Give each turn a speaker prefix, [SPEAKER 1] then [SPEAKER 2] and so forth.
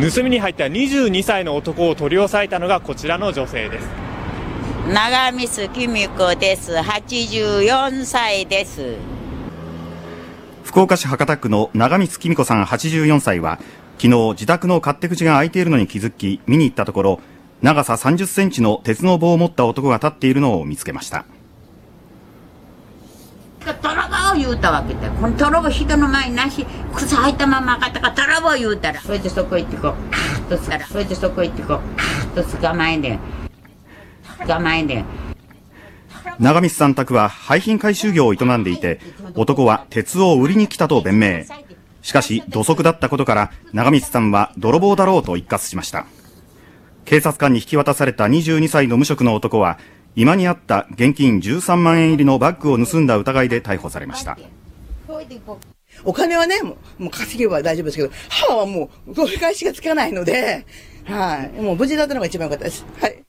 [SPEAKER 1] 盗みに入った22歳の男を取り押さえたのがこちらの女性です。
[SPEAKER 2] 長光きみ子です。84歳です。
[SPEAKER 3] 福岡市博多区の長光きみ子さん84歳は昨日自宅の勝手口が開いているのに気づき見に行ったところ長さ30センチの鉄の棒を持った男が立っているのを見つけました
[SPEAKER 2] 泥棒言うたわけだこの泥棒人の前になし靴履いたまま上がったから泥棒言うたら。それでそこ行ってこうカーッとすから。それでそこ行ってこうカーッと捕まえねん。捕まえねん。
[SPEAKER 3] 長光さん宅は廃品回収業を営んでいて男は鉄を売りに来たと弁明。しかし土足だったことから長光さんは泥棒だろうと一括しました。警察官に引き渡された22歳の無職の男は居間にあった現金13万円入りのバッグを盗んだ疑いで逮捕されました
[SPEAKER 4] お金はね、もう稼げば大丈夫ですけど、母はもう取り返しがつかないので、はい。もう無事だったのが一番良かったです。はい。